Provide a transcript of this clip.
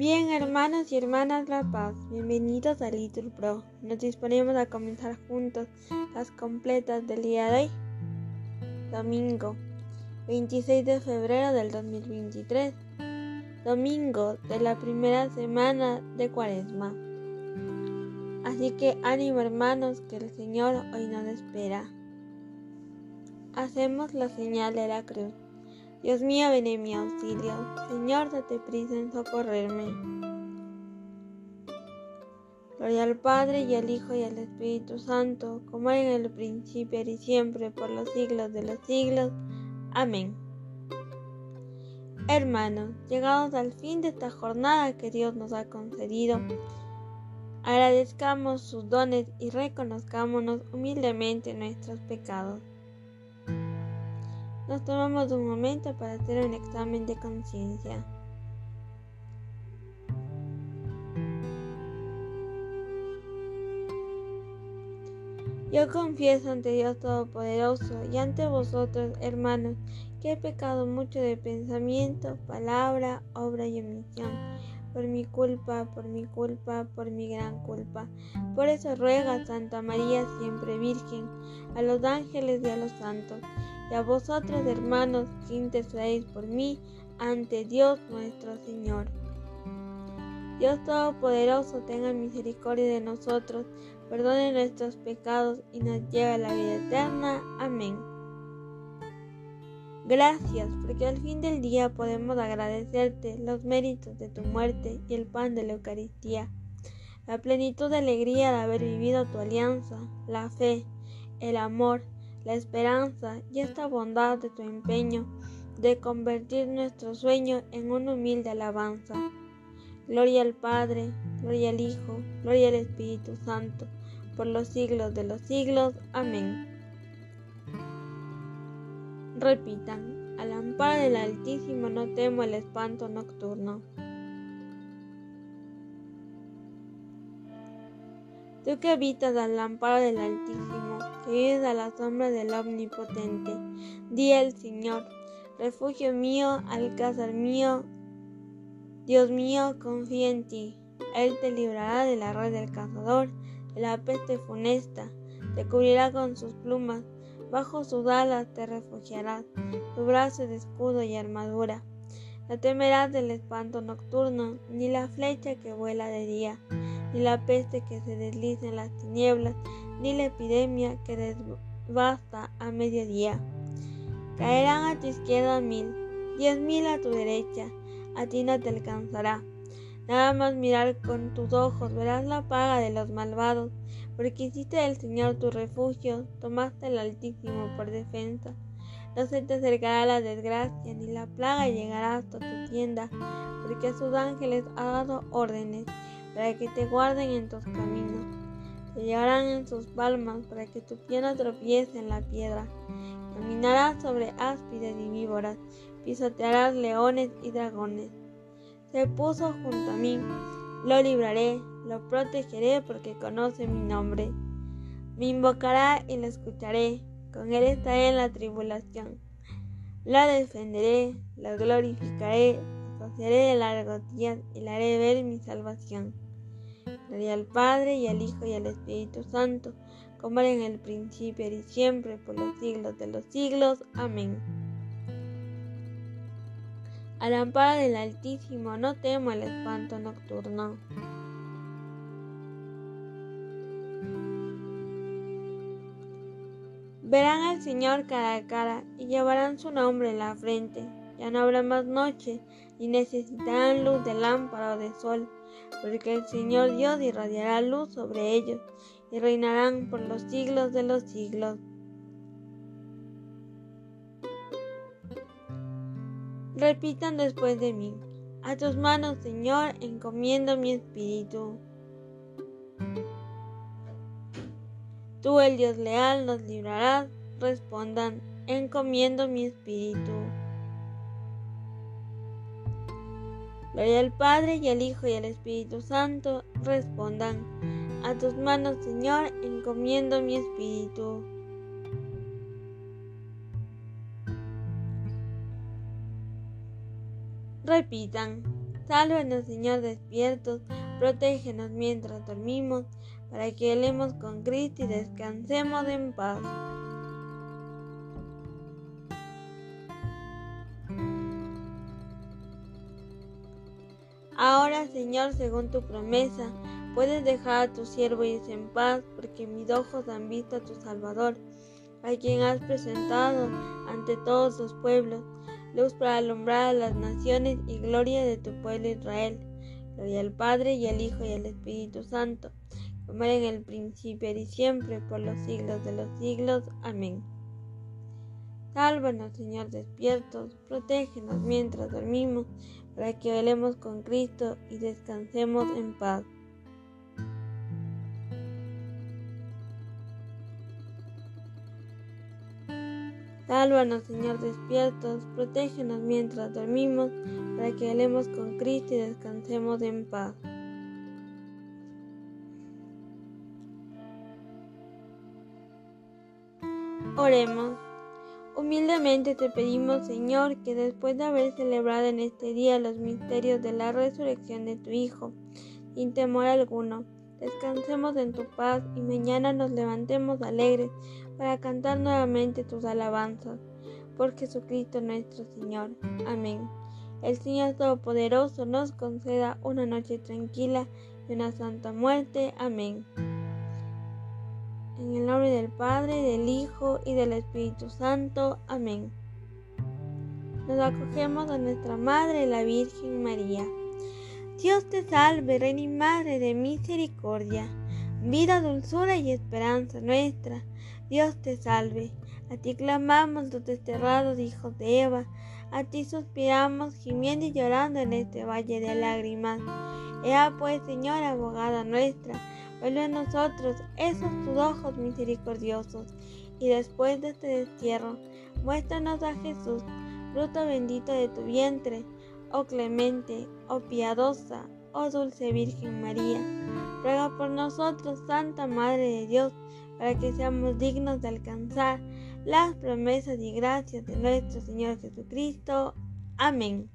Bien, hermanos y hermanas La Paz, bienvenidos a Little Pro. Nos disponemos a comenzar juntos las completas del día de hoy, domingo 26 de febrero del 2023, domingo de la primera semana de Cuaresma. Así que ánimo, hermanos, que el Señor hoy nos espera. Hacemos la señal de la cruz. Dios mío, ven en mi auxilio. Señor, date prisa en socorrerme. Gloria al Padre y al Hijo y al Espíritu Santo, como en el principio y siempre, por los siglos de los siglos. Amén. Hermanos, llegados al fin de esta jornada que Dios nos ha concedido, agradezcamos sus dones y reconozcámonos humildemente nuestros pecados nos tomamos un momento para hacer un examen de conciencia. Yo confieso ante Dios Todopoderoso y ante vosotros, hermanos, que he pecado mucho de pensamiento, palabra, obra y omisión, por mi culpa, por mi culpa, por mi gran culpa. Por eso ruega Santa María, siempre Virgen, a los ángeles y a los santos y a vosotros, hermanos, que intercedéis por mí ante Dios nuestro Señor. Dios Todopoderoso tenga misericordia de nosotros, perdone nuestros pecados y nos lleve a la vida eterna. Amén. Gracias, porque al fin del día podemos agradecerte los méritos de tu muerte y el pan de la Eucaristía, la plenitud de alegría de haber vivido tu alianza, la fe, el amor, la esperanza y esta bondad de tu empeño de convertir nuestro sueño en una humilde alabanza. Gloria al Padre, gloria al Hijo, gloria al Espíritu Santo, por los siglos de los siglos. Amén. Repitan, al amparo del Altísimo no temo el espanto nocturno. Tú que habitas al amparo del Altísimo, vives a la sombra del Omnipotente, di al Señor, refugio mío, alcázar mío, Dios mío, confía en ti. Él te librará de la red del cazador, de la peste funesta, te cubrirá con sus plumas, bajo sus alas te refugiarás, tu brazo de escudo y armadura. No temerás del espanto nocturno, ni la flecha que vuela de día ni la peste que se desliza en las tinieblas, ni la epidemia que desbasta a mediodía. Caerán a tu izquierda mil, diez mil a tu derecha, a ti no te alcanzará. Nada más mirar con tus ojos verás la paga de los malvados, porque hiciste del Señor tu refugio, tomaste el Altísimo por defensa. No se te acercará la desgracia, ni la plaga llegará hasta tu tienda, porque a sus ángeles ha dado órdenes para que te guarden en tus caminos. Te llevarán en sus palmas para que tu pie no tropiece en la piedra. Caminarás sobre áspides y víboras, pisotearás leones y dragones. Se puso junto a mí, lo libraré, lo protegeré porque conoce mi nombre. Me invocará y lo escucharé, con él estaré en la tribulación. La defenderé, la glorificaré, saciaré de largos días y le haré ver mi salvación. Gloria al Padre y al Hijo y al Espíritu Santo, como era en el principio y siempre, por los siglos de los siglos. Amén. Al amparo del Altísimo no temo el espanto nocturno. Verán al Señor cara a cara y llevarán su nombre en la frente. Ya no habrá más noche, ni necesitarán luz de lámpara o de sol, porque el Señor Dios irradiará luz sobre ellos y reinarán por los siglos de los siglos. Repitan después de mí. A tus manos, Señor, encomiendo mi espíritu. Tú, el Dios leal, nos librarás. Respondan, encomiendo mi espíritu. Gloria al Padre y al Hijo y al Espíritu Santo. Respondan, a tus manos, Señor, encomiendo mi espíritu. Repitan, Sálvanos, Señor, despiertos, protégenos mientras dormimos, para que velemos con Cristo y descansemos en paz. Ahora, Señor, según tu promesa, puedes dejar a tu siervo irse en paz, porque mis ojos han visto a tu Salvador, a quien has presentado ante todos los pueblos luz para alumbrar a las naciones y gloria de tu pueblo Israel. Gloria al Padre y al Hijo y al Espíritu Santo, como era en el principio y siempre, por los siglos de los siglos. Amén. Sálvanos, Señor, despiertos, protégenos mientras dormimos, para que velemos con Cristo y descansemos en paz. Sálvanos, Señor, despiertos, protégenos mientras dormimos, para que velemos con Cristo y descansemos en paz. Oremos. Humildemente te pedimos, Señor, que después de haber celebrado en este día los misterios de la resurrección de tu Hijo, sin temor alguno, descansemos en tu paz y mañana nos levantemos alegres para cantar nuevamente tus alabanzas. Por Jesucristo nuestro Señor. Amén. El Señor Todopoderoso nos conceda una noche tranquila y una santa muerte. Amén. En el nombre del Padre, del Hijo y del Espíritu Santo. Amén. Nos acogemos a nuestra Madre, la Virgen María. Dios te salve, Reina y Madre de misericordia, vida, dulzura y esperanza nuestra. Dios te salve. A ti clamamos los desterrados hijos de Eva, a ti suspiramos gimiendo y llorando en este valle de lágrimas. Ea pues, Señora, abogada nuestra, vuelve a nosotros esos tus ojos misericordiosos, y después de este destierro, muéstranos a Jesús, fruto bendito de tu vientre, oh clemente, oh piadosa, oh dulce Virgen María. Ruega por nosotros, Santa Madre de Dios, para que seamos dignos de alcanzar las promesas y gracias de nuestro Señor Jesucristo. Amén.